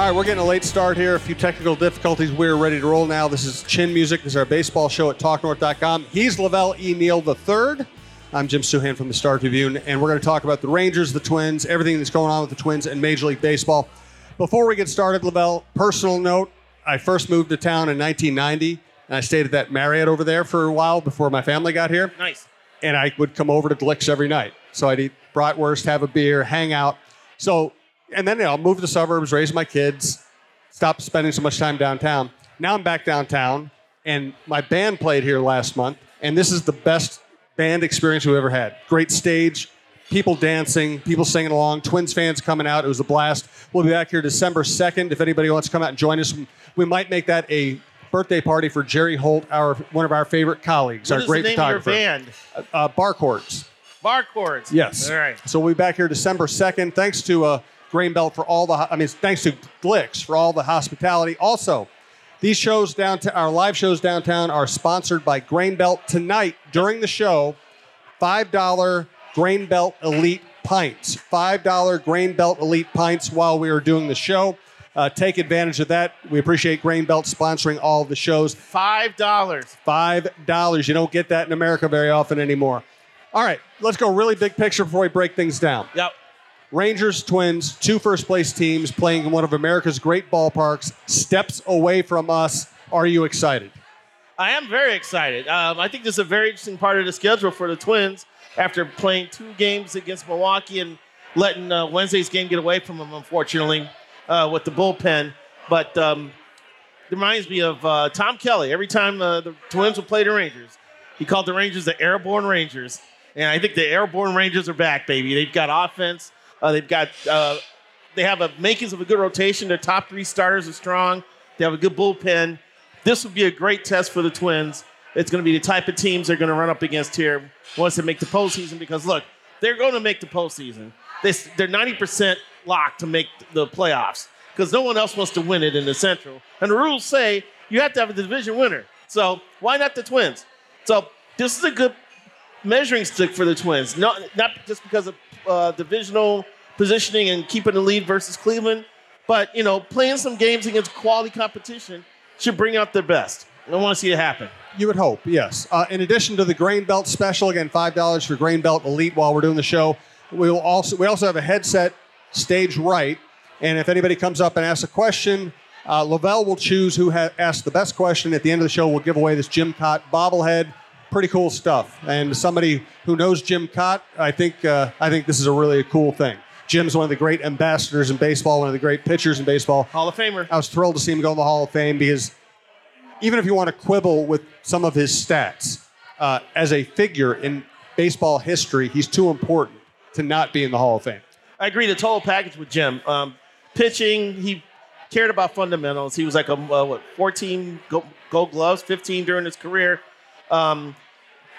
All right, we're getting a late start here. A few technical difficulties. We're ready to roll now. This is Chin Music. This is our baseball show at TalkNorth.com. He's LaVelle E. Neal III. I'm Jim Souhan from the Star Tribune, and we're going to talk about the Rangers, the Twins, everything that's going on with the Twins and Major League Baseball. Before we get started, Lavelle, personal note: I first moved to town in 1990, and I stayed at that Marriott over there for a while before my family got here. Nice. And I would come over to Gluek's every night. So I'd eat bratwurst, have a beer, hang out. So, and then you know, move to the suburbs, raise my kids, stop spending so much time downtown. Now I'm back downtown, and my band played here last month, and this is the best band experience we've ever had. Great stage, people dancing, people singing along, Twins fans coming out. It was a blast. We'll be back here December 2nd. If anybody wants to come out and join us, we might make that a birthday party for Jerry Holt, our one of our favorite colleagues, What our is great the name of your photographer. band? Uh, bar chords. Bar chords. Yes. All right. So we'll be back here December 2nd. Thanks to uh, Grain Belt for all the, I mean, thanks to Gluek's for all the hospitality. Also, these shows downtown, our live shows downtown are sponsored by Grain Belt tonight during the show. $5 Grain Belt Elite Pints. $5 Grain Belt Elite Pints while we are doing the show. Uh, take advantage of that. We appreciate Grain Belt sponsoring all of the shows. Five dollars. Five dollars. You don't get that in America very often anymore. All right, let's go really big picture before we break things down. Yep. Rangers, Twins, two first place teams playing in one of America's great ballparks, steps away from us. Are you excited? I am very excited. Um, I think this is a very interesting part of the schedule for the Twins after playing two games against Milwaukee and letting uh, Wednesday's game get away from them, unfortunately, uh, with the bullpen. But um, it reminds me of uh, Tom Kelly. Every time uh, the Twins would play the Rangers, he called the Rangers the Airborne Rangers. And I think the Airborne Rangers are back, baby. They've got offense. Uh, they've got uh, they have a makings of a good rotation. Their top three starters are strong. They have a good bullpen. This would be a great test for the Twins. It's going to be the type of teams they're going to run up against here once they make the postseason. Because look, they're going to make the postseason. They, they're 90% locked to make the playoffs because no one else wants to win it in the Central. And the rules say you have to have a division winner. So why not the Twins? So this is a good measuring stick for the Twins. Not not just because of uh, divisional positioning and keeping the lead versus Cleveland, but you know playing some games against quality competition should bring out their best. I want to see it happen. You would hope, yes. Uh, in addition to the Grain Belt special, again, five dollars for Grain Belt Elite while we're doing the show. We will also we also have a headset stage right, and if anybody comes up and asks a question, uh, Lavelle will choose who ha- asked the best question. At the end of the show, we'll give away this Jim Kaat bobblehead. Pretty cool stuff. And somebody who knows Jim Kaat, I think uh, I think this is a really cool thing. Jim's one of the great ambassadors in baseball, one of the great pitchers in baseball. Hall of Famer. I was thrilled to see him go in the Hall of Fame because even if you want to quibble with some of his stats, uh, as a figure in baseball history, he's too important to not be in the Hall of Fame. I agree. The total package with Jim. Um, pitching, he cared about fundamentals. He was like a uh, what 14 gold, gold gloves, 15 during his career. Um,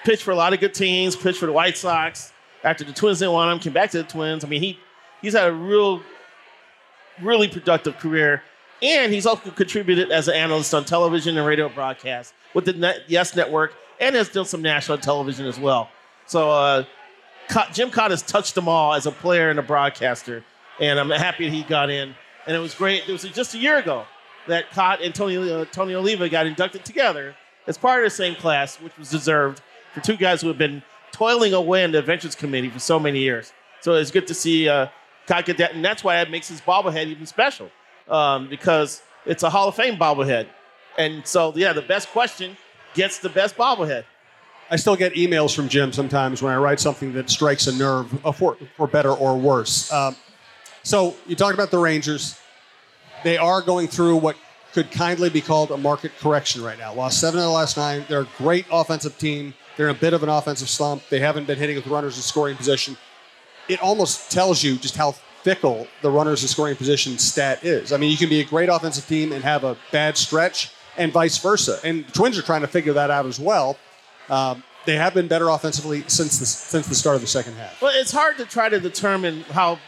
pitched for a lot of good teams. Pitched for the White Sox. After the Twins didn't want him, came back to the Twins. I mean, he he's had a real, really productive career, and he's also contributed as an analyst on television and radio broadcasts with the Net, Yes Network, and has done some national television as well. So uh, Jim Kaat has touched them all as a player and a broadcaster, and I'm happy he got in. And it was great. It was just a year ago that Kaat and Tony uh, Tony Oliva got inducted together as part of the same class, which was deserved for two guys who have been toiling away in the Adventures Committee for so many years. So it's good to see uh, Kaat get that, and that's why it makes his bobblehead even special um, because it's a Hall of Fame bobblehead. And so, yeah, the best question gets the best bobblehead. I still get emails from Jim sometimes when I write something that strikes a nerve, for, for better or worse. Um, so you talked about the Rangers. They are going through what could kindly be called a market correction right now. Lost seven of the last nine. They're a great offensive team. They're in a bit of an offensive slump. They haven't been hitting with runners in scoring position. It almost tells you just how fickle the runners in scoring position stat is. I mean, you can be a great offensive team and have a bad stretch, and vice versa. And the Twins are trying to figure that out as well. Um, they have been better offensively since the, since the start of the second half. Well, it's hard to try to determine how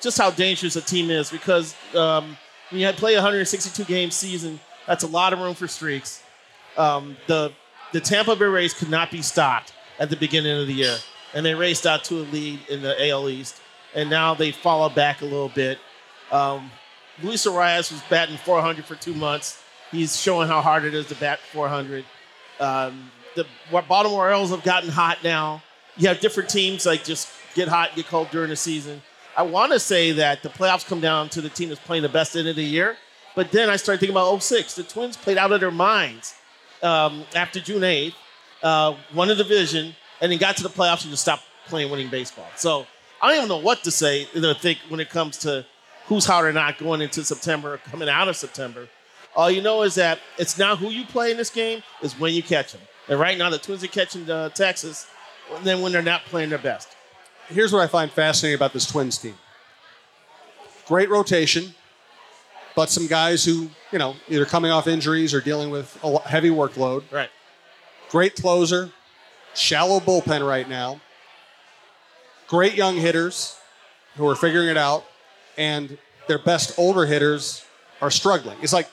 just how dangerous a team is because um, when you play a 162 game season, that's a lot of room for streaks. Um, the the Tampa Bay Rays could not be stopped at the beginning of the year, and they raced out to a lead in the AL East, and now they followed back a little bit. Um, Luis Arraez was batting 400 for two months. He's showing how hard it is to bat 400. Um, the Baltimore Orioles have gotten hot now. You have different teams like just get hot, get cold during the season. I want to say that the playoffs come down to the team that's playing the best end of the year. But then I started thinking about 06. The Twins played out of their minds um, after June 8th, uh, won the division, and then got to the playoffs and just stopped playing winning baseball. So I don't even know what to say to think when it comes to who's hot or not going into September, or coming out of September. All you know is that it's not who you play in this game, is when you catch them. And right now, the Twins are catching uh, Texas, and then when they're not playing their best. Here's what I find fascinating about this Twins team great rotation, but some guys who, you know, either coming off injuries or dealing with a heavy workload. Right. Great closer, shallow bullpen right now. Great young hitters who are figuring it out, and their best older hitters are struggling. It's like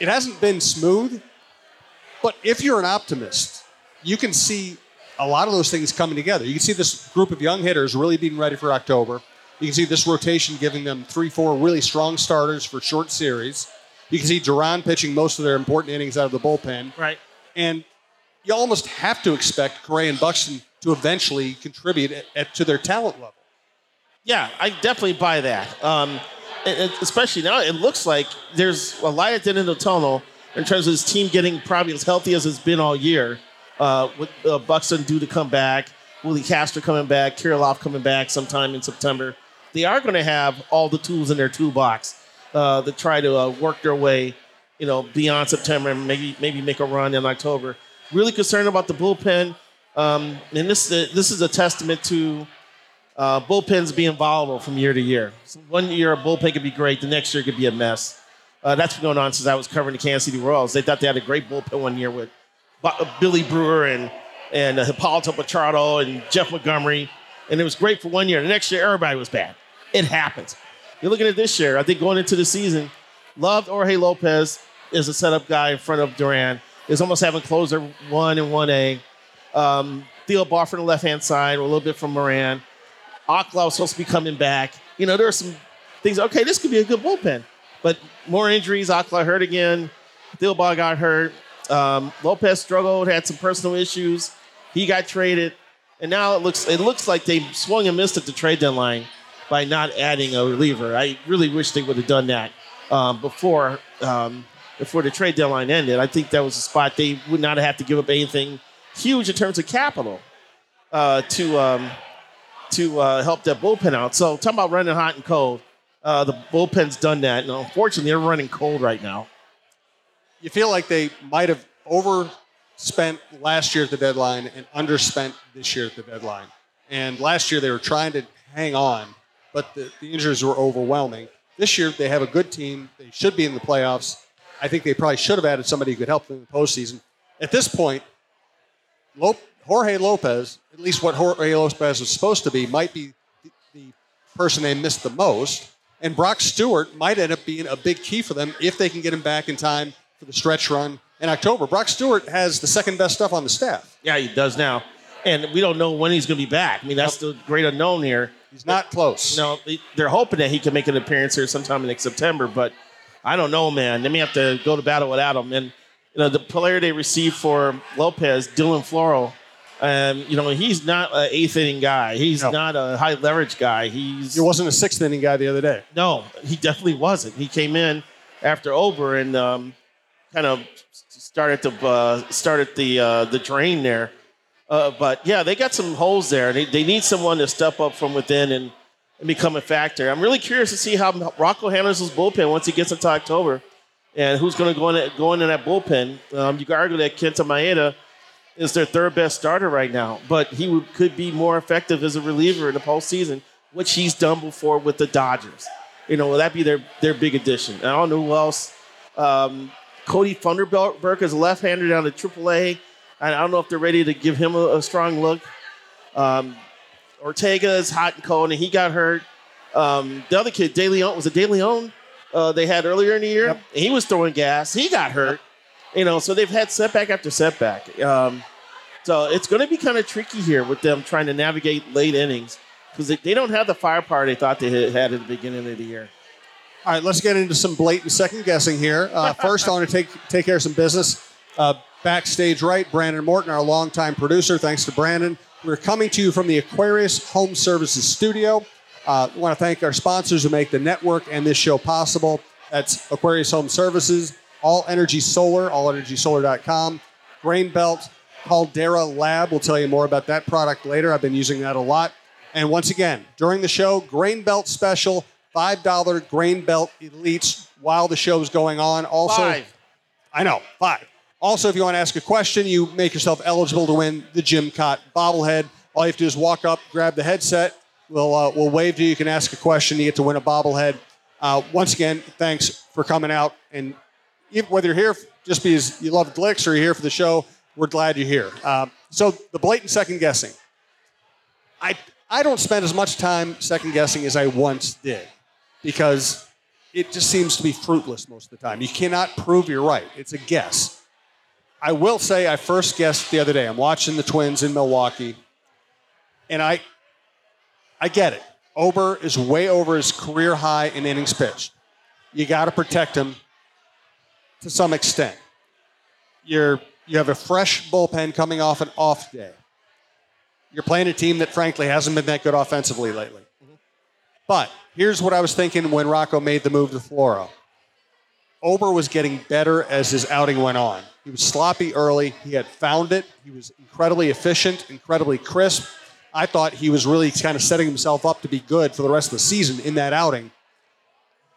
it hasn't been smooth, but if you're an optimist, you can see a lot of those things coming together. You can see this group of young hitters really being ready for October. You can see this rotation giving them three, four really strong starters for short series. You can see Duran pitching most of their important innings out of the bullpen. Right. And you almost have to expect Gray and Buxton to eventually contribute at, at, to their talent level. Yeah, I definitely buy that. Um, especially now, it looks like there's a light at the end of the tunnel in terms of this team getting probably as healthy as it's been all year. Uh, with uh, Buxton due to come back, Willi Castro coming back, Kirilloff coming back sometime in September. They are going to have all the tools in their toolbox uh, to try to uh, work their way, you know, beyond September and maybe maybe make a run in October. Really concerned about the bullpen, um, and this this is a testament to uh, bullpens being volatile from year to year. So one year a bullpen could be great, the next year could be a mess. Uh, that's been going on since I was covering the Kansas City Royals. They thought they had a great bullpen one year with Billy Brewer and and uh, Pichardo and Jeff Montgomery, and it was great for one year. The next year, everybody was bad. It happens. You're looking at this year. I think going into the season, loved Jorge Lopez is a setup guy in front of Duran. Is almost having closer one and one A. Um, Thielbar from the left hand side, a little bit from Moran. Alcala was supposed to be coming back. You know, there are some things. Okay, this could be a good bullpen, but more injuries. Alcala hurt again. Thielbar got hurt. Um, Lopez struggled, had some personal issues. He got traded, and now it looks it looks like they swung and missed at the trade deadline by not adding a reliever. I really wish they would have done that um, before um, before the trade deadline ended. I think that was a spot they would not have to give up anything huge in terms of capital uh, to um, to uh, help that bullpen out. So talking about running hot and cold, uh, the bullpen's done that, and unfortunately, they're running cold right now. You feel like they might have overspent last year at the deadline and underspent this year at the deadline. And last year they were trying to hang on, but the, the injuries were overwhelming. This year they have a good team. They should be in the playoffs. I think they probably should have added somebody who could help them in the postseason. At this point, Jorge Lopez, at least what Jorge Lopez was supposed to be, might be the person they missed the most. And Brock Stewart might end up being a big key for them if they can get him back in time for the stretch run in October. Brock Stewart has the second best stuff on the staff. Yeah, he does now. And we don't know when he's going to be back. I mean, that's the great unknown here. He's not close. No, they're hoping that he can make an appearance here sometime in next September, but I don't know, man. They may have to go to battle without him. And you know, the player they received for Lopez, Dylan Floro, um, you know, he's not an eighth inning guy. He's no. not a high leverage guy. He's he wasn't a sixth inning guy the other day. No, he definitely wasn't. He came in after Ober and um, kind of started to uh, started the uh, the drain there. Uh, but yeah, they got some holes there. They, they need someone to step up from within and, and become a factor. I'm really curious to see how Rocco handles his bullpen once he gets into October, and who's going to go in go into that bullpen. Um, you could argue that Kenta Maeda is their third best starter right now, but he would, could be more effective as a reliever in the postseason, which he's done before with the Dodgers. You know, will that'd be their their big addition. I don't know who else. Um, Kody Funderburk is a left-hander down to AAA. and I don't know if they're ready to give him a, a strong look. Um, Ortega is hot and cold, and he got hurt. Um, the other kid, De Leon, was it De Leon? Uh, they had earlier in the year. Yep. He was throwing gas. He got hurt. You know, so they've had setback after setback. Um, so it's going to be kind of tricky here with them trying to navigate late innings because they, they, don't have the firepower they thought they had at the beginning of the year. All right, let's get into some blatant second guessing here. Uh, first, I want to take take care of some business. Uh, backstage right, Brandon Morton, our longtime producer. Thanks to Brandon. We're coming to you from the Aquarius Home Services studio. Uh, I want to thank our sponsors who make the network and this show possible. That's Aquarius Home Services, All Energy Solar, allenergysolar.com, Grain Belt, Caldera Lab. We'll tell you more about that product later. I've been using that a lot. And once again, during the show, Grain Belt special, $5 Grain Belt Elites while the show's going on. Also, Five. I know, five. Also, if you want to ask a question, you make yourself eligible to win the Jim Kaat bobblehead. All you have to do is walk up, grab the headset. We'll, uh, we'll wave to you. You can ask a question. You get to win a bobblehead. Uh, once again, thanks for coming out. And even, whether you're here just because you love Gluek's or you're here for the show, we're glad you're here. Uh, so the blatant second guessing. I, I don't spend as much time second guessing as I once did because it just seems to be fruitless most of the time. You cannot prove you're right. It's a guess. I will say I first guessed the other day. I'm watching the Twins in Milwaukee, and I I get it. Ober is way over his career high in innings pitched. You got to protect him to some extent. You're you have a fresh bullpen coming off an off day. You're playing a team that frankly hasn't been that good offensively lately. Mm-hmm. But here's what I was thinking when Rocco made the move to Floro. Ober was getting better as his outing went on. He was sloppy early. He had found it. He was incredibly efficient, incredibly crisp. I thought he was really kind of setting himself up to be good for the rest of the season in that outing.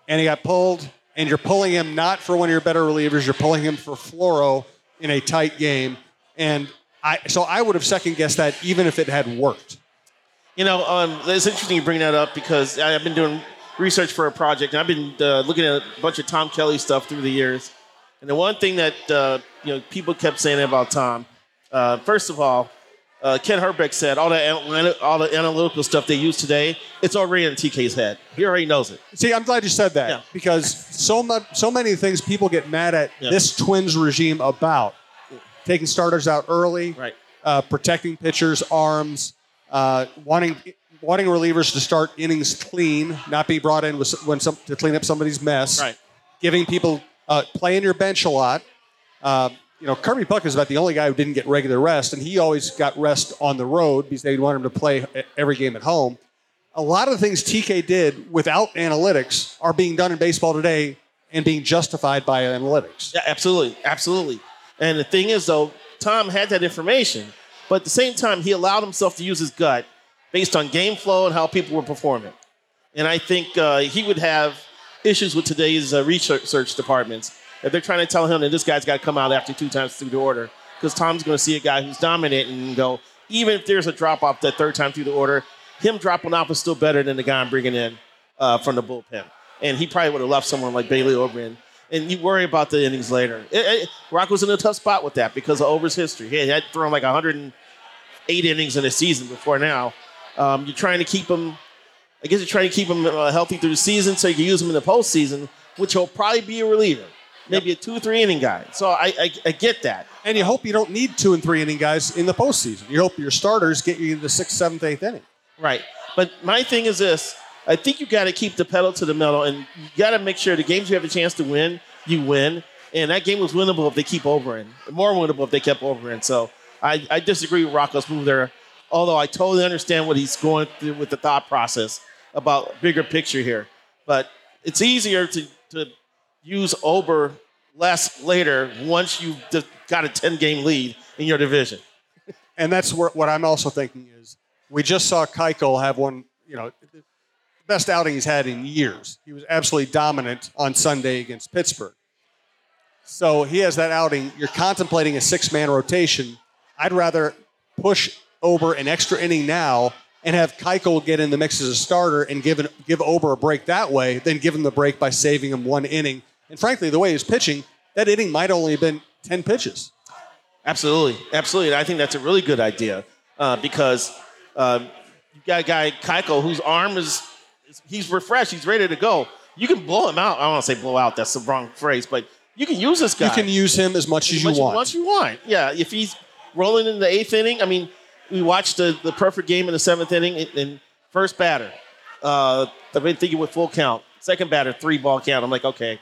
And he got pulled, and you're pulling him not for one of your better relievers, you're pulling him for Floro in a tight game. And I, so I would have second guessed that even if it had worked. You know, um, it's interesting you bring that up because I've been doing research for a project, and I've been uh, looking at a bunch of Tom Kelly stuff through the years. And the one thing that uh, you know people kept saying about Tom, uh, first of all, uh, Kent Hrbek said all the all the analytical stuff they use today, it's already in TK's head. He already knows it. See, I'm glad you said that Yeah. because so much, so many things people get mad at Yeah. this Twins regime about taking starters out early, Right. uh, protecting pitchers' arms, uh, wanting wanting relievers to start innings clean, not be brought in with, when some, to clean up somebody's mess, Right. giving people uh, playing your bench a lot. Uh, you know, Kirby Puckett is about the only guy who didn't get regular rest, and he always got rest on the road because they wanted him to play every game at home. A lot of the things TK did without analytics are being done in baseball today and being justified by analytics. Yeah, absolutely, absolutely. And the thing is, though, Tom had that information, but at the same time, he allowed himself to use his gut based on game flow and how people were performing. And I think uh, he would have issues with today's uh, research departments if they're trying to tell him that this guy's got to come out after two times through the order, because Tom's going to see a guy who's dominant and go, even if there's a drop off that third time through the order, him dropping off is still better than the guy I'm bringing in uh, from the bullpen. And he probably would have left someone like Bailey Ober in. And you worry about the innings later. It, it, Rock was in a tough spot with that because of Ober's history. He had thrown like 108 innings in a season before now. Um, you're trying to keep him, I guess you're trying to keep him uh, healthy through the season so you can use him in the postseason, which will probably be a reliever, maybe a two, three inning guy. So I, I, I get that. And you hope you don't need two and three inning guys in the postseason. You hope your starters get you the sixth, seventh, eighth inning. Right. But my thing is this I think you got to keep the pedal to the metal and you got to make sure the games you have a chance to win, you win. And that game was winnable if they keep Ober in. More winnable if they kept Ober in. So I, I disagree with Rocco's move there, although I totally understand what he's going through with the thought process about bigger picture here. But it's easier to, to use Ober less later once you've got a 10 game lead in your division. And that's what I'm also thinking is we just saw Keuchel have one, you know, best outing he's had in years. He was absolutely dominant on Sunday against Pittsburgh. So he has that outing. You're contemplating a six man rotation. I'd rather push Ober an extra inning now and have Keuchel get in the mix as a starter and give, an, give Ober a break that way than give him the break by saving him one inning. And frankly, the way he's pitching, that inning might only have been 10 pitches. Absolutely, absolutely. And I think that's a really good idea uh, because uh, you got a guy Keuchel whose arm is he's refreshed, he's ready to go. You can blow him out. I don't want to say blow out. That's the wrong phrase, but you can use this guy. You can use him as much as, as you much want. as you want. Yeah, if he's rolling in the eighth inning, I mean, we watched the, the perfect game in the seventh inning and, and first batter. Uh, I've been thinking with full count. second batter, three ball count. I'm like, okay,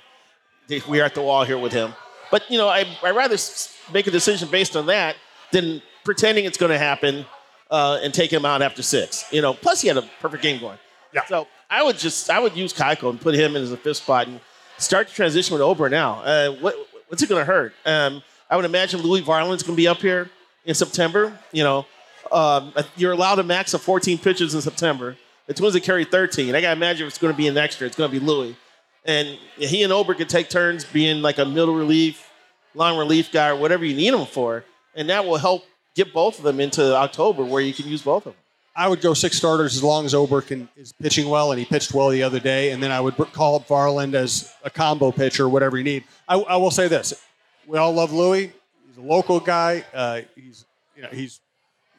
we are at the wall here with him. But you know, I I rather make a decision based on that than pretending it's going to happen uh, and take him out after six. You know, plus he had a perfect game going. Yeah. So I would just I would use Keuchel and put him in as a fifth spot and start the transition with Ober now. Uh, what what's it going to hurt? Um, I would imagine Louis Varland's going to be up here in September. You know, um, you're allowed a max of 14 pitches in September. The Twins have carried 13. I got to imagine it's going to be an extra. It's going to be Louis. And he and Ober could take turns being like a middle relief, long relief guy, or whatever you need them for. And that will help get both of them into October where you can use both of them. I would go six starters as long as Ober can, is pitching well, and he pitched well the other day. And then I would call up Varland as a combo pitcher, whatever you need. I, I will say this: we all love Louis. He's a local guy. Uh, he's you know he's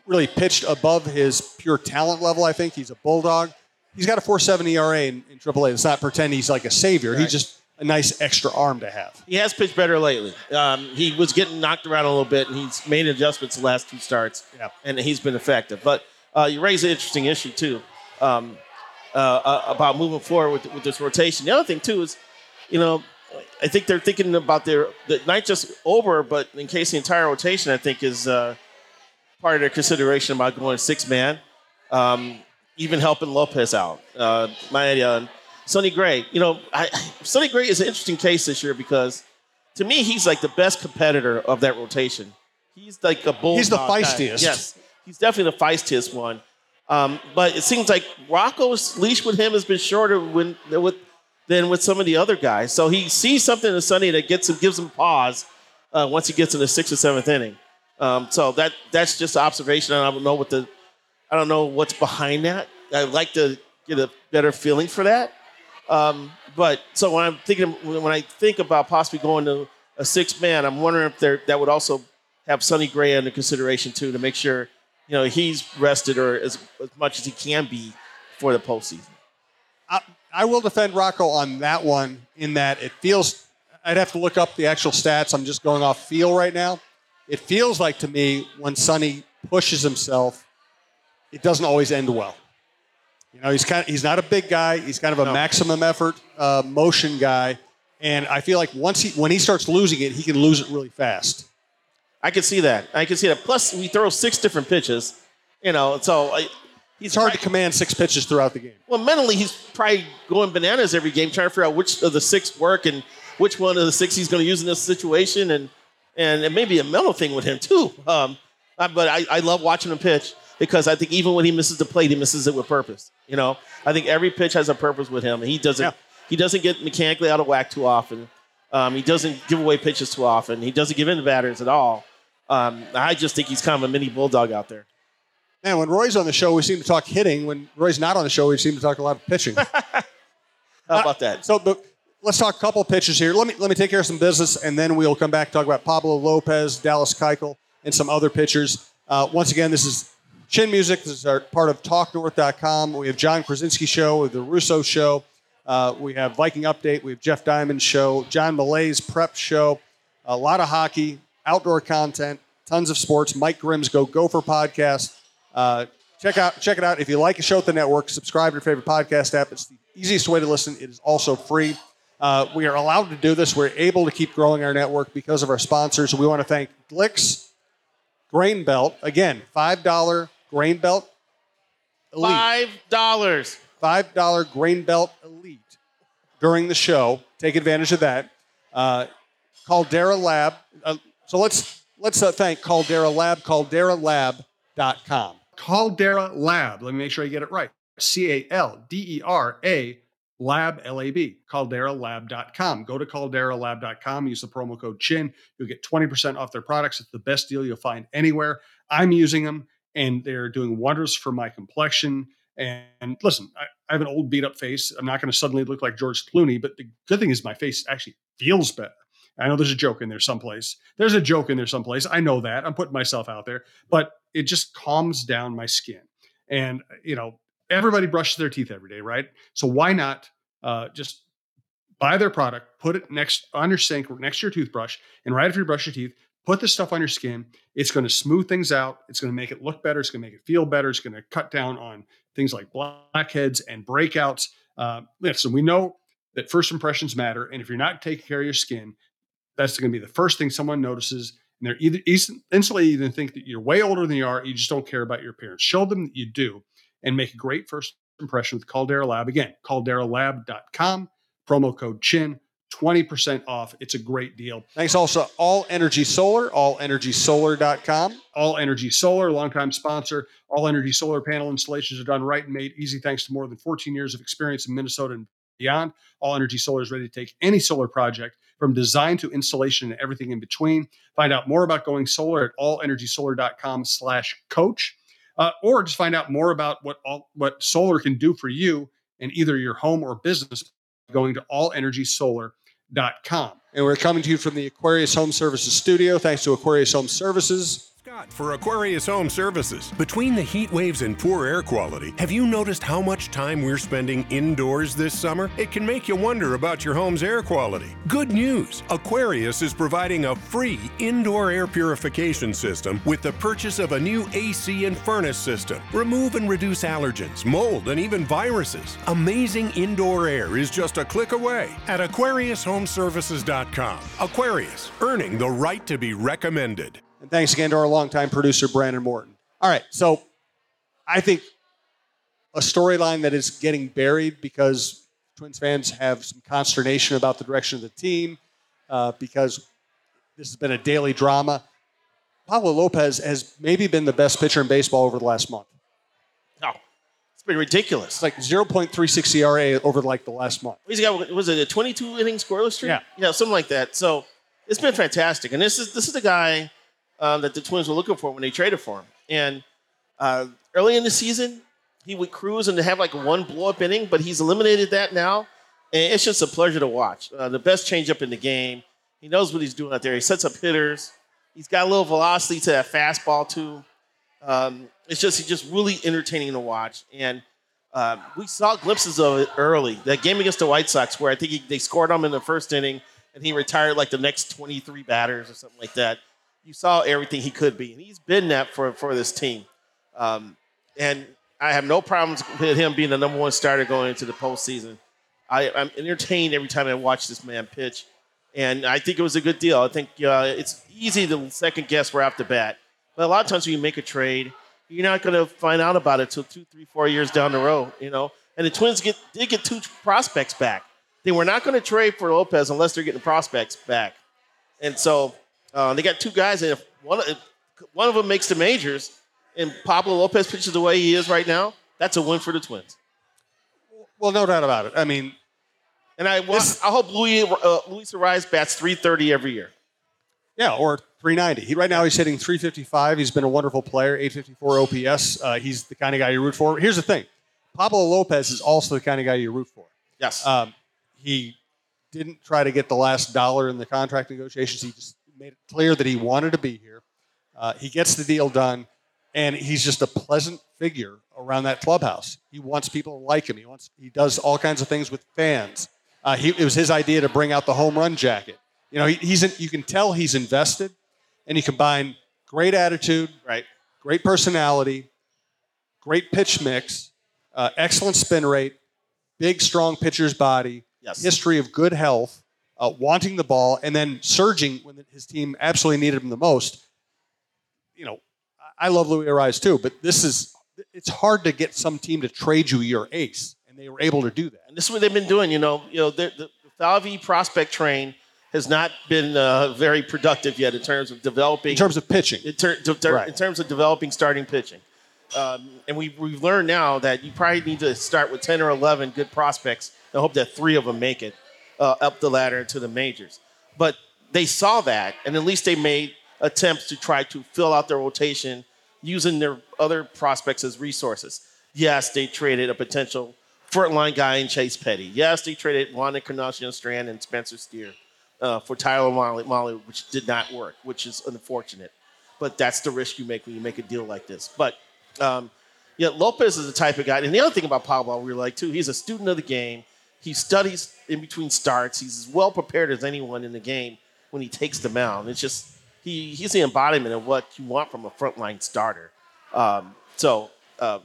really pitched above his pure talent level. I think he's a bulldog. He's got a 4.70 ERA in, in AAA. It's not pretend he's like a savior. Right. He's just a nice extra arm to have. He has pitched better lately. Um, he was getting knocked around a little bit, and he's made adjustments the last two starts. Yeah. and he's been effective. But uh, you raise an interesting issue too um, uh, uh, about moving forward with, with this rotation. The other thing too is, you know, I think they're thinking about their not just Ober, but in case the entire rotation. I think is uh, part of their consideration about going six man, um, even helping Lopez out. Uh, my idea. Sonny Gray, you know, I, Sonny Gray is an interesting case this year because to me he's like the best competitor of that rotation. He's like a bull. He's the feistiest. Guy. Yes, he's definitely the feistiest one. Um, but it seems like Rocco's leash with him has been shorter when, with, than with some of the other guys. So he sees something in Sonny that gets him, gives him pause uh, once he gets in the sixth or seventh inning. Um, so that that's just observation. and I don't know what the I don't know what's behind that. I'd like to get a better feeling for that. Um, but so when I'm thinking when I think about possibly going to a six man, I'm wondering if that would also have Sonny Gray under consideration too to make sure you know he's rested or as, as much as he can be for the postseason. I, I will defend Rocco on that one in that it feels I'd have to look up the actual stats. I'm just going off feel right now it feels like to me when Sonny pushes himself, it doesn't always end well. You know, he's kind of, he's not a big guy. He's kind of a no. maximum effort uh, motion guy, and I feel like once he when he starts losing it, he can lose it really fast. I can see that. I can see that. Plus, we throw six different pitches. You know, so I, he's hard to command six pitches throughout the game. Well, mentally, he's probably going bananas every game, trying to figure out which of the six work and which one of the six he's going to use in this situation. And and it may be a mental thing with him too. Um, but I, I love watching him pitch because I think even when he misses the plate, he misses it with purpose. You know, I think every pitch has a purpose with him. He doesn't yeah. he doesn't get mechanically out of whack too often. Um, he doesn't give away pitches too often. He doesn't give in to batters at all. Um, I just think he's kind of a mini bulldog out there. Man, when Roy's on the show, we seem to talk hitting. When Roy's not on the show, we seem to talk a lot of pitching. How about that? Uh, so, but let's talk a couple of pitches here. Let me let me take care of some business, and then we'll come back and talk about Pablo Lopez, Dallas Keuchel, and some other pitchers. Uh, once again, this is Chin Music. This is our part of TalkNorth.com. We have John Krasinski show, with the Russo show. Uh, we have Viking Update. We have Jeff Diamond show, John Millea's prep show, a lot of hockey, outdoor content, tons of sports. Mike Grimm's Go Gopher podcast. Uh, check out check it out. If you like a show at the network, subscribe to your favorite podcast app. It's the easiest way to listen. It is also free. Uh, we are allowed to do this. We're able to keep growing our network because of our sponsors. We want to thank Gluek's Grain Belt. Again, $5 Grain Belt Elite. $5. $5 Grain Belt Elite during the show. Take advantage of that. Uh, Caldera Lab. So let's let's uh, thank Caldera Lab, calderalab.com. Caldera Lab. Let me make sure I get it right. C A L D E R A Lab, L-A-B, calderalab.com. Go to calderalab.com, use the promo code CHIN. You'll get 20% off their products. It's the best deal you'll find anywhere. I'm using them, and they're doing wonders for my complexion. And listen, I, I have an old beat up face. I'm not going to suddenly look like George Clooney, but the good thing is my face actually feels better. I know there's a joke in there someplace. There's a joke in there someplace. I know that. I'm putting myself out there, but it just calms down my skin. And, you know, everybody brushes their teeth every day, right? So why not uh, just buy their product, put it next on your sink, next to your toothbrush, and right after you brush your teeth, put this stuff on your skin. It's going to smooth things out. It's going to make it look better. It's going to make it feel better. It's going to cut down on things like blackheads and breakouts. Uh, listen, we know that first impressions matter. And if you're not taking care of your skin, that's going to be the first thing someone notices. And they're either instantly even think that you're way older than you are. You just don't care about your appearance. Show them that you do and make a great first impression with Caldera Lab. Again, calderalab.com, promo code CHIN, 20% off. It's a great deal. Thanks also All Energy Solar, allenergysolar.com. All Energy Solar, longtime sponsor. All Energy Solar panel installations are done right and made easy thanks to more than 14 years of experience in Minnesota and beyond. All Energy Solar is ready to take any solar project from design to installation and everything in between. Find out more about going solar at allenergysolar.com slash coach. Uh, or just find out more about what all, what solar can do for you in either your home or business going to allenergysolar.com. And we're coming to you from the Aquarius Home Services studio. Thanks to Aquarius Home Services. Scott for Aquarius Home Services. Between the heat waves and poor air quality, have you noticed how much time we're spending indoors this summer? It can make you wonder about your home's air quality. Good news Aquarius is providing a free indoor air purification system with the purchase of a new AC and furnace system. Remove and reduce allergens, mold, and even viruses. Amazing indoor air is just a click away at AquariusHomeservices.com. Aquarius, earning the right to be recommended. And thanks again to our longtime producer, Brandon Morton. All right, so I think a storyline that is getting buried because Twins fans have some consternation about the direction of the team uh, because this has been a daily drama. Pablo Lopez has maybe been the best pitcher in baseball over the last month. No, it's been ridiculous. It's like 0.36 ERA over like the last month. He's got was it a 22 inning scoreless streak? Yeah, yeah, something like that. So it's been fantastic. And this is this is the guy uh, that the Twins were looking for when they traded for him. And uh, early in the season, he would cruise and have like one blow up inning, but he's eliminated that now. And it's just a pleasure to watch. Uh, the best changeup in the game. He knows what he's doing out there. He sets up hitters. He's got a little velocity to that fastball too. Um, it's just he's just really entertaining to watch. And uh, we saw glimpses of it early. That game against the White Sox, where I think he, they scored him in the first inning, and he retired like the next 23 batters or something like that you saw everything he could be, and he's been that for for this team. Um, and I have no problems with him being the number one starter going into the postseason. I, I'm entertained every time I watch this man pitch, and I think it was a good deal. I think uh, it's easy to second guess right off the bat, but a lot of times when you make a trade, you're not going to find out about it till two, three, four years down the road. You know, and the Twins get did get two prospects back. They were not going to trade for Lopez unless they're getting prospects back, and so uh, they got two guys, and if one, if one of them makes the majors, and Pablo Lopez pitches the way he is right now, that's a win for the Twins. Well, no doubt about it. I mean, and I this, I hope Luis, uh, Luis Arraez bats 330 every year. Yeah, or 390. He, right now he's hitting 355. He's been a wonderful player, 854 OPS. Uh, he's the kind of guy you root for. Here's the thing Pablo Lopez is also the kind of guy you root for. Yes. Um, he didn't try to get the last dollar in the contract negotiations. He just made it clear that he wanted to be here. Uh, he gets the deal done, and he's just a pleasant figure around that clubhouse. He wants people to like him. He wants he does all kinds of things with fans. Uh, he, it was his idea to bring out the home run jacket. You know, he, he's in, you can tell he's invested, and he combined great attitude, right, great personality, great pitch mix, uh, excellent spin rate, big strong pitcher's body, yes. history of good health uh, wanting the ball, and then surging when his team absolutely needed him the most. You know, I love Louis Arraez too, but this is it's hard to get some team to trade you your ace, and they were able to do that. And this is what they've been doing. You know, you know, the, the Falvey prospect train has not been uh, very productive yet in terms of developing. In terms of pitching. In, ter- ter- right. in terms of developing starting pitching. Um, and we, we've learned now that you probably need to start with 10 or 11 good prospects and hope that three of them make it uh, up the ladder to the majors. But they saw that, and at least they made attempts to try to fill out their rotation using their other prospects as resources. Yes, they traded a potential frontline guy in Chase Petty. Yes, they traded Juan Encarnacion Strand and Spencer Steer uh, for Tyler Molly, Mahle, which did not work, which is unfortunate. But that's the risk you make when you make a deal like this. But um, yeah, Lopez is the type of guy. And the other thing about Pablo, we like too, he's a student of the game. He studies in between starts. He's as well prepared as anyone in the game when he takes the mound. It's just he he's the embodiment of what you want from a frontline starter. Um, so um,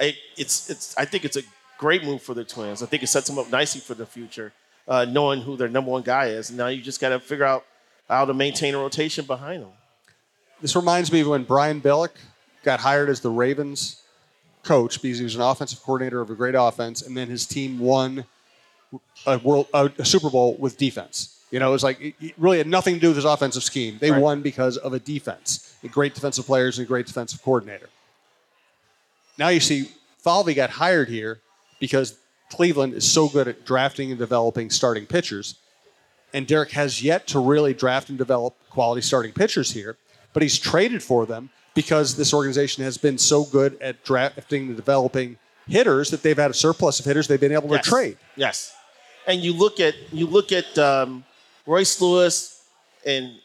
I, it's it's I think it's a great move for the Twins. I think it sets them up nicely for the future. uh, knowing who their number one guy is. Now you just got to figure out how to maintain a rotation behind them. This reminds me of when Brian Billick got hired as the Ravens coach because he was an offensive coordinator of a great offense, and then his team won a world a, Super Bowl with defense. You know, it was like it, really had nothing to do with his offensive scheme. They Right. won because of a defense, a great defensive players, and a great defensive coordinator. Now you see, Falvey got hired here because Cleveland is so good at drafting and developing starting pitchers, and Derek has yet to really draft and develop quality starting pitchers here. But he's traded for them because this organization has been so good at drafting and developing hitters that they've had a surplus of hitters they've been able Yes. to trade. Yes, and you look at you look at um, Royce Lewis and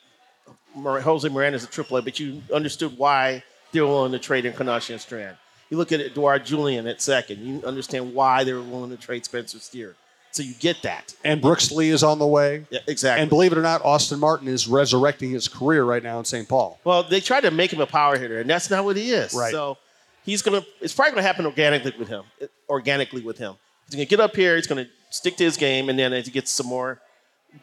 Jose Miranda's a triple A, but you understood why they were willing to trade Encarnacion Strand. You look at Edouard Julien at second. You understand why they were willing to trade Spencer Steer. So you get that. And Brooks Lee is on the way. Yeah, exactly. And believe it or not, Austin Martin is resurrecting his career right now in St. Paul. Well, they tried to make him a power hitter, and that's not what he is. Right. So he's gonna. It's probably gonna happen organically with him. Organically with him, he's gonna get up here. He's gonna stick to his game, and then as he gets some more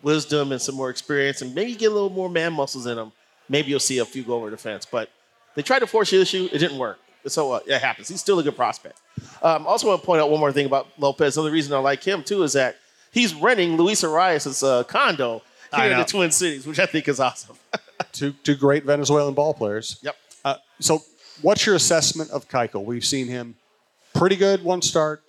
wisdom and some more experience, and maybe get a little more man muscles in him, maybe you'll see a few go over the fence. But they tried to force the issue. It didn't work. So uh, it happens. He's still a good prospect. Um, also, want to point out one more thing about Lopez. Another reason I like him too is that he's renting Luis Arraez' uh, condo here in the Twin Cities, which I think is awesome. Two, two great Venezuelan ball players. yep. Uh, so, what's your assessment of Keuchel? We've seen him pretty good one start,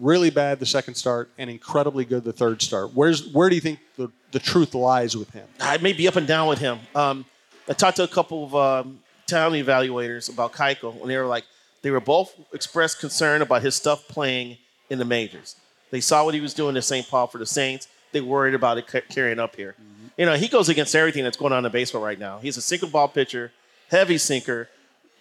really bad the second start, and incredibly good the third start. Where's where do you think the, the truth lies with him? I may be up and down with him. Um, I talked to a couple of um, talent evaluators about Keuchel, and they were like, they were both expressed concern about his stuff playing in the majors. They saw what he was doing in St. Paul for the Saints. They worried about it ca- carrying up here. You know, he goes against everything that's going on in baseball right now. He's a single ball pitcher, heavy sinker.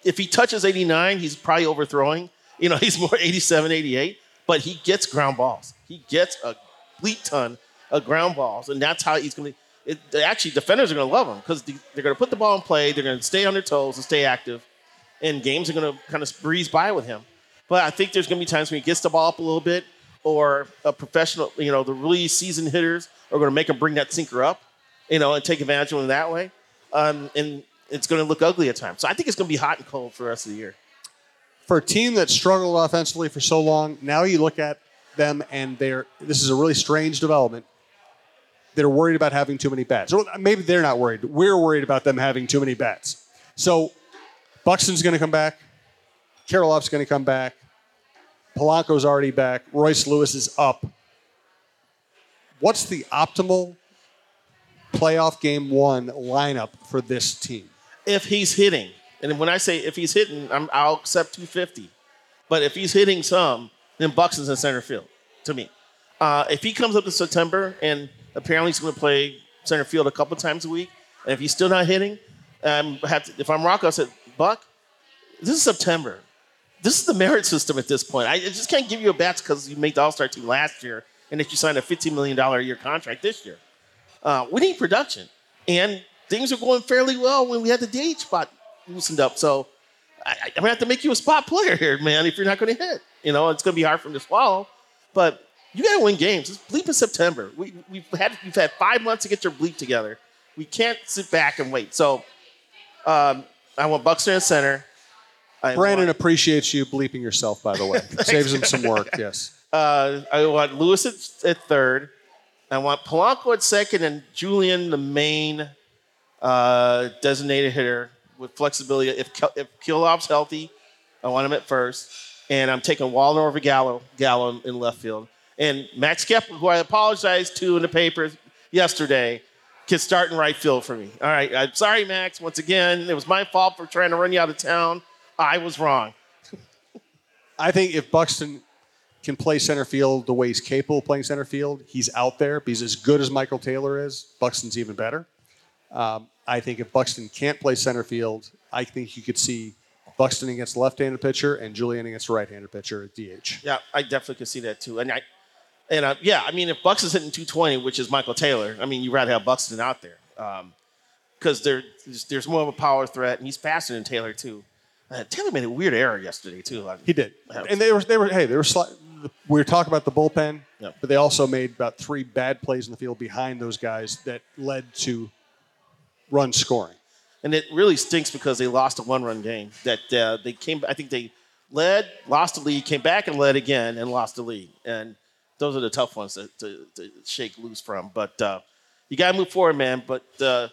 If he touches 89, he's probably overthrowing. You know, he's more 87, 88, but he gets ground balls. He gets a complete ton of ground balls, and that's how he's going to. Actually, defenders are going to love him because they're going to put the ball in play. They're going to stay on their toes and stay active, and games are going to kind of breeze by with him. But I think there's going to be times when he gets the ball up a little bit, or a professional, you know, the really seasoned hitters are going to make him bring that sinker up, you know, and take advantage of him that way. Um, and it's going to look ugly at times. So I think it's going to be hot and cold for the rest of the year. For a team that struggled offensively for so long, now you look at them and they're this is a really strange development. They're worried about having too many bats. Or maybe they're not worried. We're worried about them having too many bats. So Buxton's going to come back. Kirilloff's going to come back. Polanco's already back. Royce Lewis is up. What's the optimal playoff game one lineup for this team? if he's hitting, and when I say if he's hitting, I'm, I'll accept 250. But if he's hitting some, then Buxton's in center field to me. Uh, if he comes up to September and apparently he's going to play center field a couple times a week, and if he's still not hitting, have to, if I'm Rocco, I said, Buck, this is September. This is the merit system at this point. I just can't give you a bats because you made the All Star team last year and that you signed a $15 million a year contract this year. Uh, we need production. And things are going fairly well when we had the DH spot loosened up. So I, I'm going to have to make you a spot player here, man, if you're not going to hit. You know, it's going to be hard for him to swallow. But you got to win games. It's bleep in September. We, we've, had, we've had five months to get your bleep together. We can't sit back and wait. So um, I want Buxton in center. I Brandon want- appreciates you bleeping yourself, by the way. Saves him some work, yes. Uh, I want Lewis at, at third. I want Polanco at second and Julien the main uh, designated hitter with flexibility. If if Kirilloff's healthy, I want him at first. And I'm taking Wallner over Gallo, Gallo in, in left field. And Max Kepler, who I apologized to in the papers yesterday, can start in right field for me. All right, I'm sorry, Max. Once again, it was my fault for trying to run you out of town. I was wrong. I think if Buxton can play center field the way he's capable of playing center field, he's out there. He's as good as Michael Taylor is. Buxton's even better. Um, I think if Buxton can't play center field, I think you could see Buxton against left-handed pitcher and Julien against right-handed pitcher at DH. Yeah, I definitely could see that too. And I, and uh, yeah, I mean, if is hitting 220, which is Michael Taylor, I mean, you'd rather have Buxton out there because there, there's, there's more of a power threat, and he's faster than Taylor too. Uh, Taylor made a weird error yesterday too. I- He did, and they were they were hey they were sli- we were talking about the bullpen, but they also made about three bad plays in the field behind those guys that led to run scoring. and it really stinks because they lost a one-run game. That uh, they came. I think they led, lost the lead, came back and led again, and lost the lead. And those are the tough ones to, to, to shake loose from. But uh, you got to move forward, man. But uh,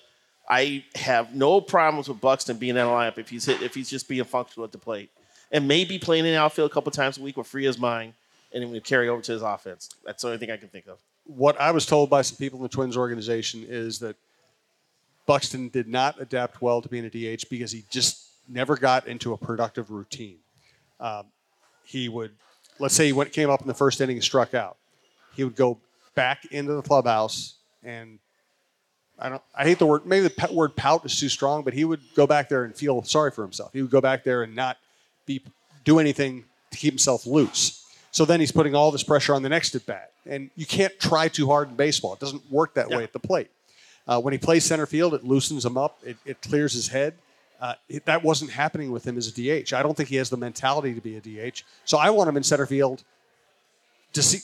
I have no problems with Buxton being in the lineup if he's hit, if he's just being functional at the plate, and maybe playing in the outfield a couple times a week will free his mind and it will carry over to his offense. That's the only thing I can think of. What I was told by some people in the Twins organization is that Buxton did not adapt well to being a DH because he just never got into a productive routine. Um, he would, let's say he went, came up in the first inning and struck out. He would go back into the clubhouse and I don't. I hate the word. Maybe the word "pout" is too strong, but he would go back there and feel sorry for himself. He would go back there and not be do anything to keep himself loose. So then he's putting all this pressure on the next at bat, and you can't try too hard in baseball. It doesn't work that Yeah. way at the plate. Uh, when he plays center field, it loosens him up. It, it clears his head. Uh, it, that wasn't happening with him as a DH. I don't think he has the mentality to be a DH. So I want him in center field to see.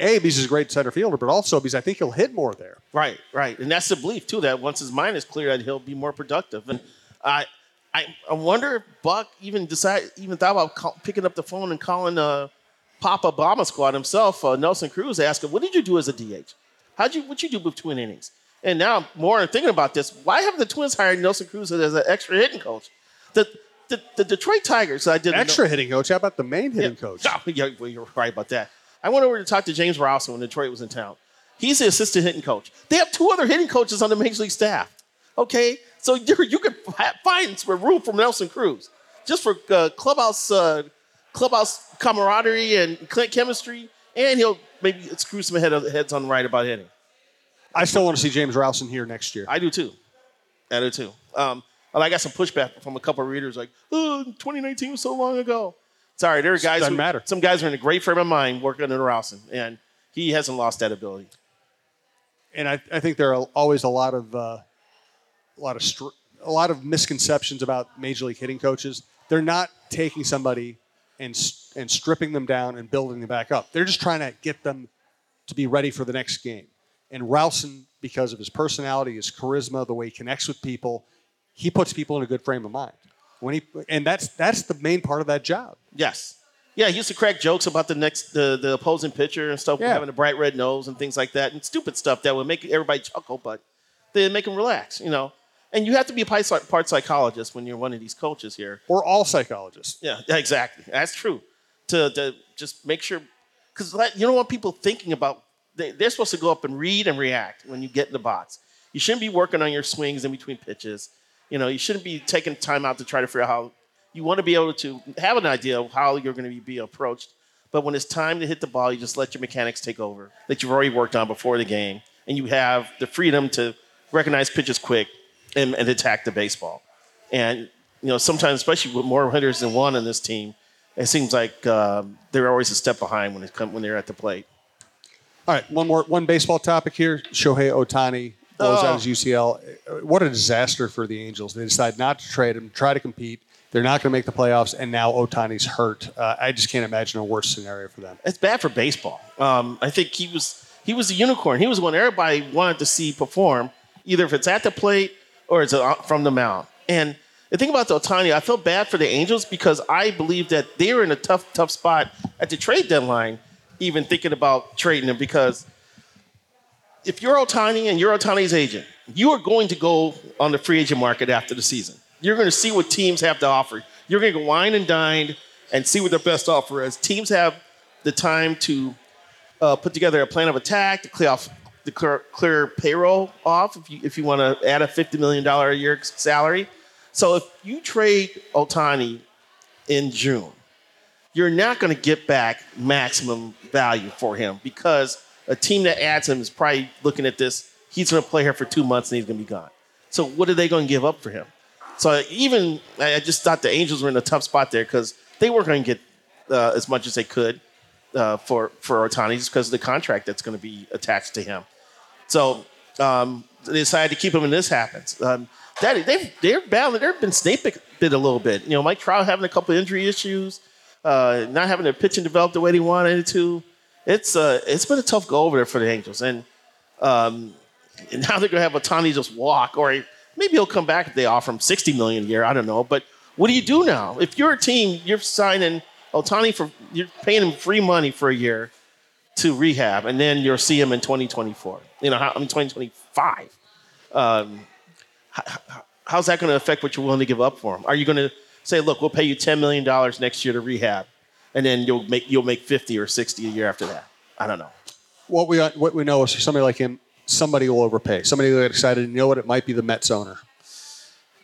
A, because he's a great center fielder, but also because I think he'll hit more there. Right, right, and that's the belief too. That once his mind is clear, that he'll be more productive. And I, I, I wonder if Buck even decide, even thought about call, picking up the phone and calling uh, Papa Obama squad himself, uh, Nelson Cruz, asking, "What did you do as a DH? How'd you what you do between innings?" And now, more I'm thinking about this, why haven't the Twins hired Nelson Cruz as an extra hitting coach? The the, the Detroit Tigers, I didn't know- Extra hitting coach. How about the main hitting coach? Oh, yeah, well, you're right about that. I went over to talk to James Rowson when Detroit was in town. He's the assistant hitting coach. They have two other hitting coaches on the major league staff. Okay, so you you could find some room for Nelson Cruz just for uh, clubhouse uh, clubhouse camaraderie and chemistry, and he'll maybe screw some head, heads on the right about hitting. I still want to see James Rowson here next year. I do too. I do too. Um, and I got some pushback from a couple of readers like, oh, 2019 was so long ago. Sorry, there are guys. Doesn't who- matter. Some guys are in a great frame of mind working under Rowson, and he hasn't lost that ability. and I, I think there are always a lot of uh, a lot of str- a lot of misconceptions about major league hitting coaches. They're not taking somebody and and stripping them down and building them back up. They're just trying to get them to be ready for the next game. And Rowson, because of his personality, his charisma, the way he connects with people, he puts people in a good frame of mind. When he and that's that's the main part of that job. Yes. Yeah, he used to crack jokes about the next the, the opposing pitcher and stuff, Yeah. having a bright red nose and things like that, and stupid stuff that would make everybody chuckle, but they make them relax, you know. And you have to be a part psychologist when you're one of these coaches here. Or all psychologists. Yeah, yeah, exactly. That's true. To, to just make sure, because you don't want people thinking about. They, they're supposed to go up and read and react when you get in the box. You shouldn't be working on your swings in between pitches. You know, you shouldn't be taking time out to try to figure out how. You want to be able to have an idea of how you're going to be, be approached. But when it's time to hit the ball, you just let your mechanics take over that you've already worked on before the game, and you have the freedom to recognize pitches quick and, and attack the baseball. And you know, sometimes, especially with more hitters than one on this team, it seems like um, they're always a step behind when it come when they're at the plate. All right, one more one baseball topic here. Shohei Ohtani blows Oh. out his UCL. What a disaster for the Angels. They decide not to trade him, try to compete. They're not going to make the playoffs, and now Ohtani's hurt. Uh, I just can't imagine a worse scenario for them. It's bad for baseball. Um, I think he was he was a unicorn. He was one everybody wanted to see perform, either if it's at the plate or it's uh, from the mound. And the thing about the Ohtani, I felt bad for the Angels because I believe that they were in a tough, tough spot at the trade deadline, even thinking about trading him because if you're Ohtani and you're Ohtani's agent, you are going to go on the free agent market after the season. You're going to see what teams have to offer. You're going to go wine and dine and see what their best offer is. Teams have the time to uh, put together a plan of attack to clear off the clear, clear payroll off if you if you want to add a fifty million dollar a year salary. So if you trade Ohtani in June, you're not going to get back maximum value for him because a team that adds him is probably looking at this. He's going to play here for two months and he's going to be gone. So what are they going to give up for him? So even I just thought the Angels were in a tough spot there because they weren't going to get uh, as much as they could uh, for for Ohtani just because of the contract that's going to be attached to him. So um, they decided to keep him, and this happens. Um, that they've they're battling. They've been snake bit a little bit. You know, Mike Trout having a couple injury issues. Uh, not having their pitching develop the way they wanted it to. It's uh, it's been a tough go over there for the Angels, and um, and now they're gonna have Ohtani just walk, or maybe he'll come back if they offer him sixty million a year. I don't know, but what do you do now if you're a team? You're signing Ohtani for you're paying him free money for a year to rehab, and then you'll see him in 2024. You know, I mean 2025. Um, how's that going to affect what you're willing to give up for him? Are you going to say, look, we'll pay you $10 million next year to rehab, and then you'll make you'll make 50 or 60 a year after that? I don't know. What we what we know is somebody like him, somebody will overpay. Somebody will get excited. And you know what? It might be the Mets owner.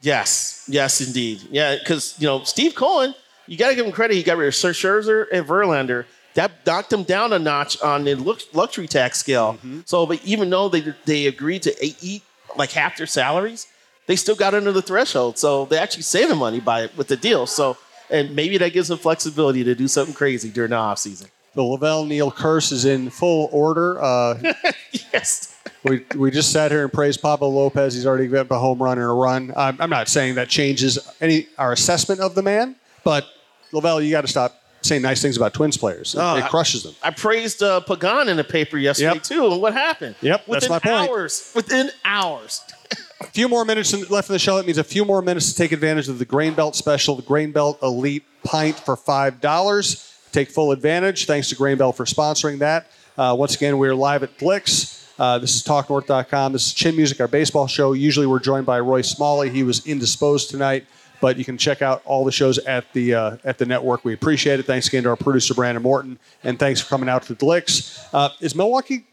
Yes, yes, indeed. Yeah, because you know Steve Cohen, you got to give him credit. He got rid of Sir Scherzer and Verlander. That knocked him down a notch on the luxury tax scale. Mm-hmm. So, but even though they they agreed to eat like half their salaries, they still got under the threshold. So they're actually saving money by it with the deal. So, and maybe that gives them flexibility to do something crazy during the off season. The Lavelle Neal curse is in full order. Uh, yes. We, we just sat here and praised Pablo Lopez. He's already got a home run and a run. I'm, I'm not saying that changes any our assessment of the man, but Lavelle, you got to stop saying nice things about Twins players. Oh, it, crushes them. I, I praised uh, Pagan in the paper yesterday yep. too, and what happened? Yep, within that's my point. Hours, within hours. a few more minutes left in the show. That means a few more minutes to take advantage of the Grain Belt special, the Grain Belt Elite Pint for five dollars. Take full advantage. Thanks to Grain Belt for sponsoring that. Uh, once again, we're live at Gluek's. Uh, this is TalkNorth.com. This is Chin Music, our baseball show. Usually, we're joined by Roy Smalley. He was indisposed tonight but you can check out all the shows at the uh, at the network. We appreciate it. Thanks again to our producer Brandon Morton, and thanks for coming out to the Gluek's. Uh, is Milwaukee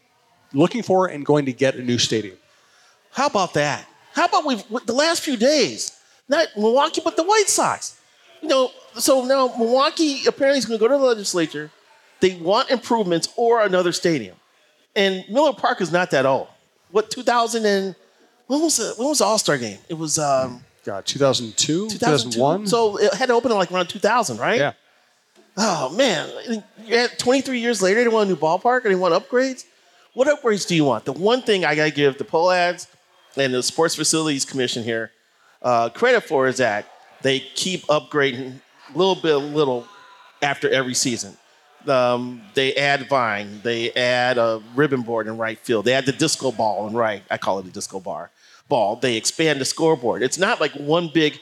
looking for and going to get a new stadium? How about that? How about we've the last few days, not Milwaukee, but the White Sox. You know, so now Milwaukee apparently is going to go to the legislature. They want improvements or another stadium, and Miller Park is not that old. What 2000 and when was the when was the All Star game? It was. Um, God, 2002, 2001. So it had to open like around 2000, right? Yeah. Oh man, 23 years later, they want a new ballpark and they want upgrades. What upgrades do you want? The one thing I gotta give the Pohlads and the Sports Facilities Commission here uh, credit for is that they keep upgrading little bit, little after every season. Um, they add vine, they add a ribbon board in right field, they add the disco ball in right. I call it a disco bar ball, they expand the scoreboard. It's not like one big,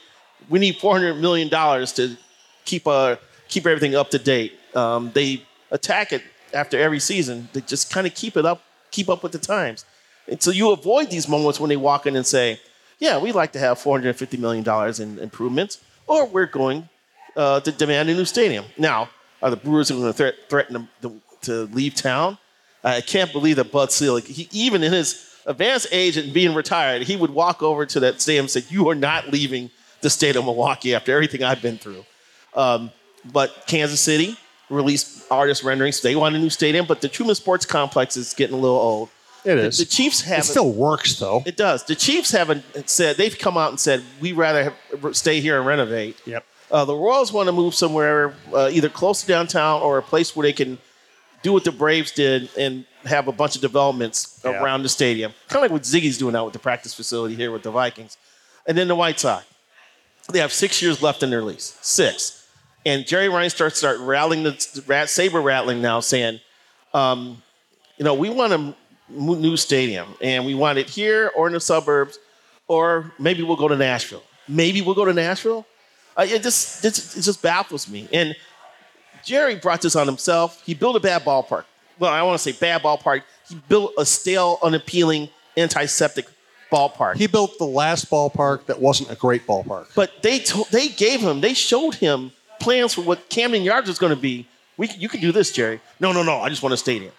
we need $400 million to keep, uh, keep everything up to date. Um, they attack it after every season. They just kind of keep it up, keep up with the times. And so you avoid these moments when they walk in and say, yeah, we'd like to have $450 million in improvements, or we're going uh, to demand a new stadium. Now, are the Brewers going to threat, threaten to, to, leave town? I can't believe that Bud Selig, he, even in his advanced age and being retired, he would walk over to that stadium and say, You are not leaving the state of Milwaukee after everything I've been through. Um, but Kansas City released artist renderings. They want a new stadium, but the Truman Sports Complex is getting a little old. It is. The, the Chiefs have. It still works, though. It does. The Chiefs haven't said, they've come out and said, we'd rather have, stay here and renovate. Yep. Uh, the Royals want to move somewhere uh, either close to downtown or a place where they can do what the Braves did and have a bunch of developments yeah. around the stadium. Kind of like what Zygi's doing out with the practice facility here with the Vikings. And then the White Sox. They have six years left in their lease. Six. And Jerry Reinsdorf start rattling the saber rattling now, saying, um, you know, we want a new stadium, and we want it here or in the suburbs, or maybe we'll go to Nashville. Maybe we'll go to Nashville. Uh, it just it just baffles me. And Jerry brought this on himself. He built a bad ballpark. Well, I want to say bad ballpark. He built a stale, unappealing, antiseptic ballpark. He built the last ballpark that wasn't a great ballpark. But they to- they gave him, they showed him plans for what Camden Yards was going to be. We, you can do this, Jerry. No, no, no. I just want a stadium.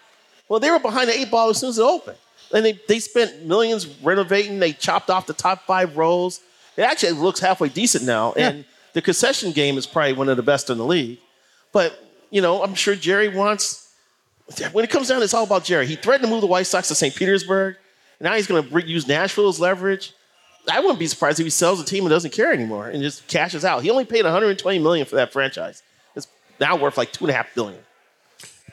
Well, they were behind the eight ball as soon as it opened. And they, they spent millions renovating. They chopped off the top five rows. It actually looks halfway decent now. Yeah. And the concession game is probably one of the best in the league. But, you know, I'm sure Jerry wants, when it comes down, it's all about Jerry. He threatened to move the White Sox to St. Petersburg. Now he's going to use Nashville as leverage. I wouldn't be surprised if he sells the team and doesn't care anymore and just cashes out. He only paid 120 million for that franchise. It's now worth like two and a half billion.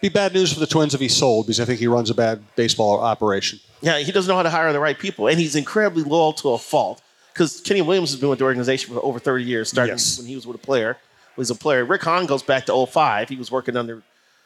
Be bad news for the Twins if he sold because I think he runs a bad baseball operation. Yeah, he doesn't know how to hire the right people, and he's incredibly loyal to a fault. Because Kenny Williams has been with the organization for over 30 years, starting yes. when he was with a player. was a player. Rick Hahn goes back to 05. He was working under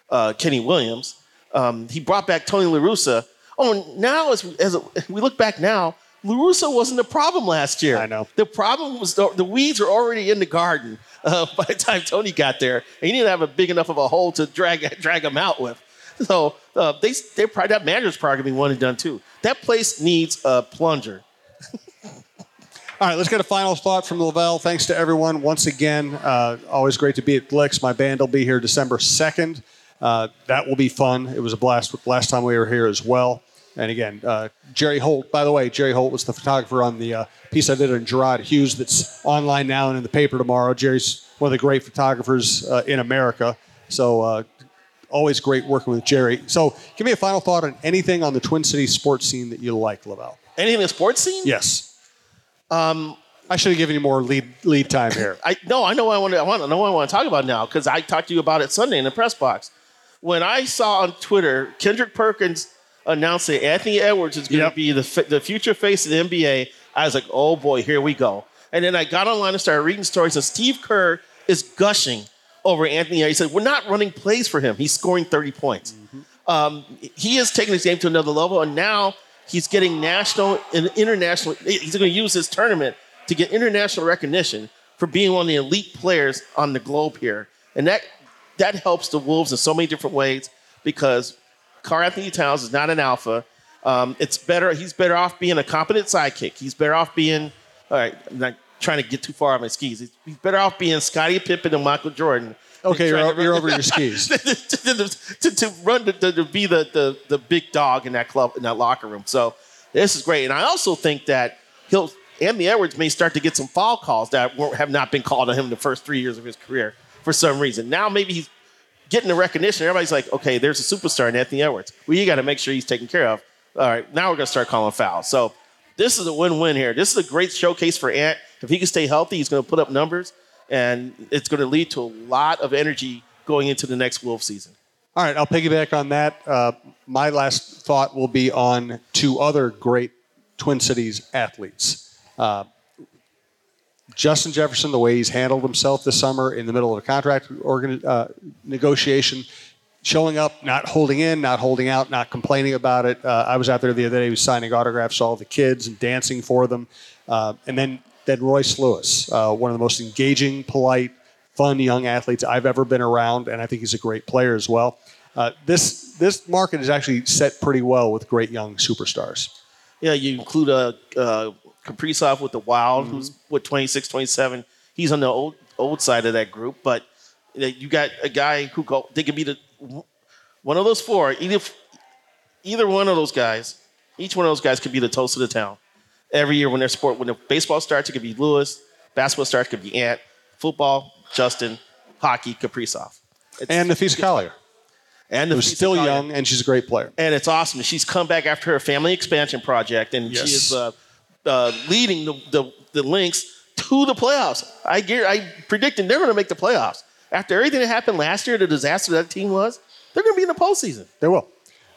uh, Kenny Williams. Um, he brought back Tony La Russa. Oh, now as, as we look back now, La Russa wasn't the problem last year. I know. The problem was the, the weeds were already in the garden uh, by the time Tony got there. And he didn't have a big enough of a hole to drag drag him out with. So uh, they they probably that manager's probably gonna be one and done too. That place needs a plunger. All right, let's get a final thought from Lavelle. Thanks to everyone once again. Uh, always great to be at Gluek's. My band will be here December 2nd. Uh, that will be fun. It was a blast last time we were here as well. And again, uh, Jerry Holt, by the way, Jerry Holt was the photographer on the uh, piece I did on Gerard Hughes that's online now and in the paper tomorrow. Jerry's one of the great photographers uh, in America. So uh, always great working with Jerry. So give me a final thought on anything on the Twin Cities sports scene that you like, Lavelle. Anything in the sports scene? Yes. Um, I should have given you more lead lead time here. I no, I know what I want. To, I want to know what I want to talk about now because I talked to you about it Sunday in the press box. When I saw on Twitter Kendrick Perkins announced that Anthony Edwards is going to Yep. be the the future face of the NBA, I was like, oh boy, here we go. And then I got online and started reading stories, and Steve Kerr is gushing over Anthony. He said, we're not running plays for him. He's scoring 30 points. Um, he has taken his game to another level, and now he's getting national and international. He's going to use this tournament to get international recognition for being one of the elite players on the globe here, and that that helps the Wolves in so many different ways because Karl-Anthony Towns is not an alpha. Um, it's better. He's better off being a competent sidekick. He's better off being. All right, I'm not trying to get too far on my skis. He's, he's better off being Scottie Pippen and Michael Jordan. Okay, you're, trying you're over your skis. to, to, to, run to, to be the, the the big dog in that club in that locker room. So this is great, and I also think that he'll Anthony Edwards may start to get some foul calls that have not been called on him the first three years of his career for some reason. Now maybe he's getting the recognition. Everybody's like, okay, there's a superstar in Anthony Edwards. Well, you got to make sure he's taken care of. All right, now we're gonna start calling fouls. So this is a win-win here. This is a great showcase for Ant. If he can stay healthy, he's going to put up numbers, and it's going to lead to a lot of energy going into the next Wolf season. All right, I'll piggyback on that. Uh, my last thought will be on two other great Twin Cities athletes. Uh, Justin Jefferson, the way he's handled himself this summer in the middle of a contract organ, uh, negotiation, showing up, not holding in, not holding out, not complaining about it. Uh, I was out there the other day, he was signing autographs to all the kids and dancing for them. Uh, and then, then Royce Lewis, uh, one of the most engaging, polite, fun young athletes I've ever been around, and I think he's a great player as well. Uh, this this market is actually set pretty well with great young superstars. Yeah, you include a uh, Kaprizov with the Wild, who's what 26, 27. He's on the old old side of that group, but uh, you got a guy who go. They could be the one of those four. Either either one of those guys, each one of those guys could be the toast of the town. Every year when their sport, when the baseball starts, it could be Lewis. Basketball starts, it could be Ant. Football, Justin. Hockey, Kaprizov. It's- And Napheesa Collier, and who's still Collier young, and she's a great player. and it's awesome. She's come back after her family expansion project, and Yes. she is uh, uh, leading the, the the Lynx to the playoffs. I I predicting they're going to make the playoffs after everything that happened last year. The disaster that team was, they're going to be in the postseason. They will.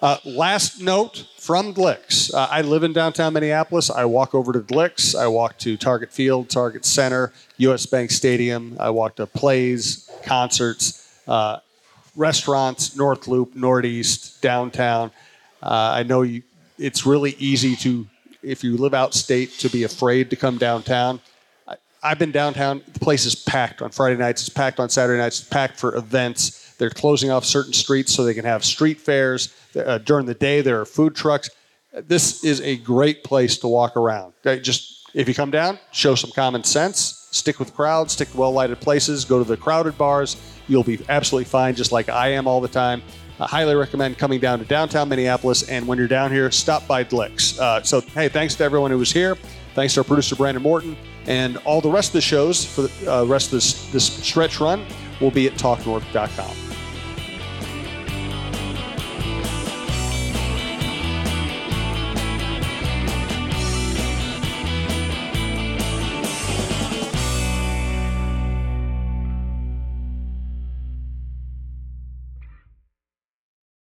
Uh, last note from Gluek's. Uh, I live in downtown Minneapolis. I walk over to Gluek's. I walk to Target Field, Target Center, U.S. Bank Stadium. I walk to plays, concerts, uh, restaurants, North Loop, Northeast, downtown. Uh, I know you. It's really easy to, if you live outstate, to be afraid to come downtown. I, I've been downtown. The place is packed on Friday nights. It's packed on Saturday nights. It's packed for events. They're closing off certain streets so they can have street fairs. Uh, during the day, there are food trucks. This is a great place to walk around. Just if you come down, show some common sense. Stick with crowds. Stick to well-lighted places. Go to the crowded bars. You'll be absolutely fine, just like I am all the time. I highly recommend coming down to downtown Minneapolis. And when you're down here, stop by Gluek's. Uh, so, hey, thanks to everyone who was here. Thanks to our producer, Brandon Morton. And all the rest of the shows for the uh, rest of this, this stretch run will be at talknorth.com.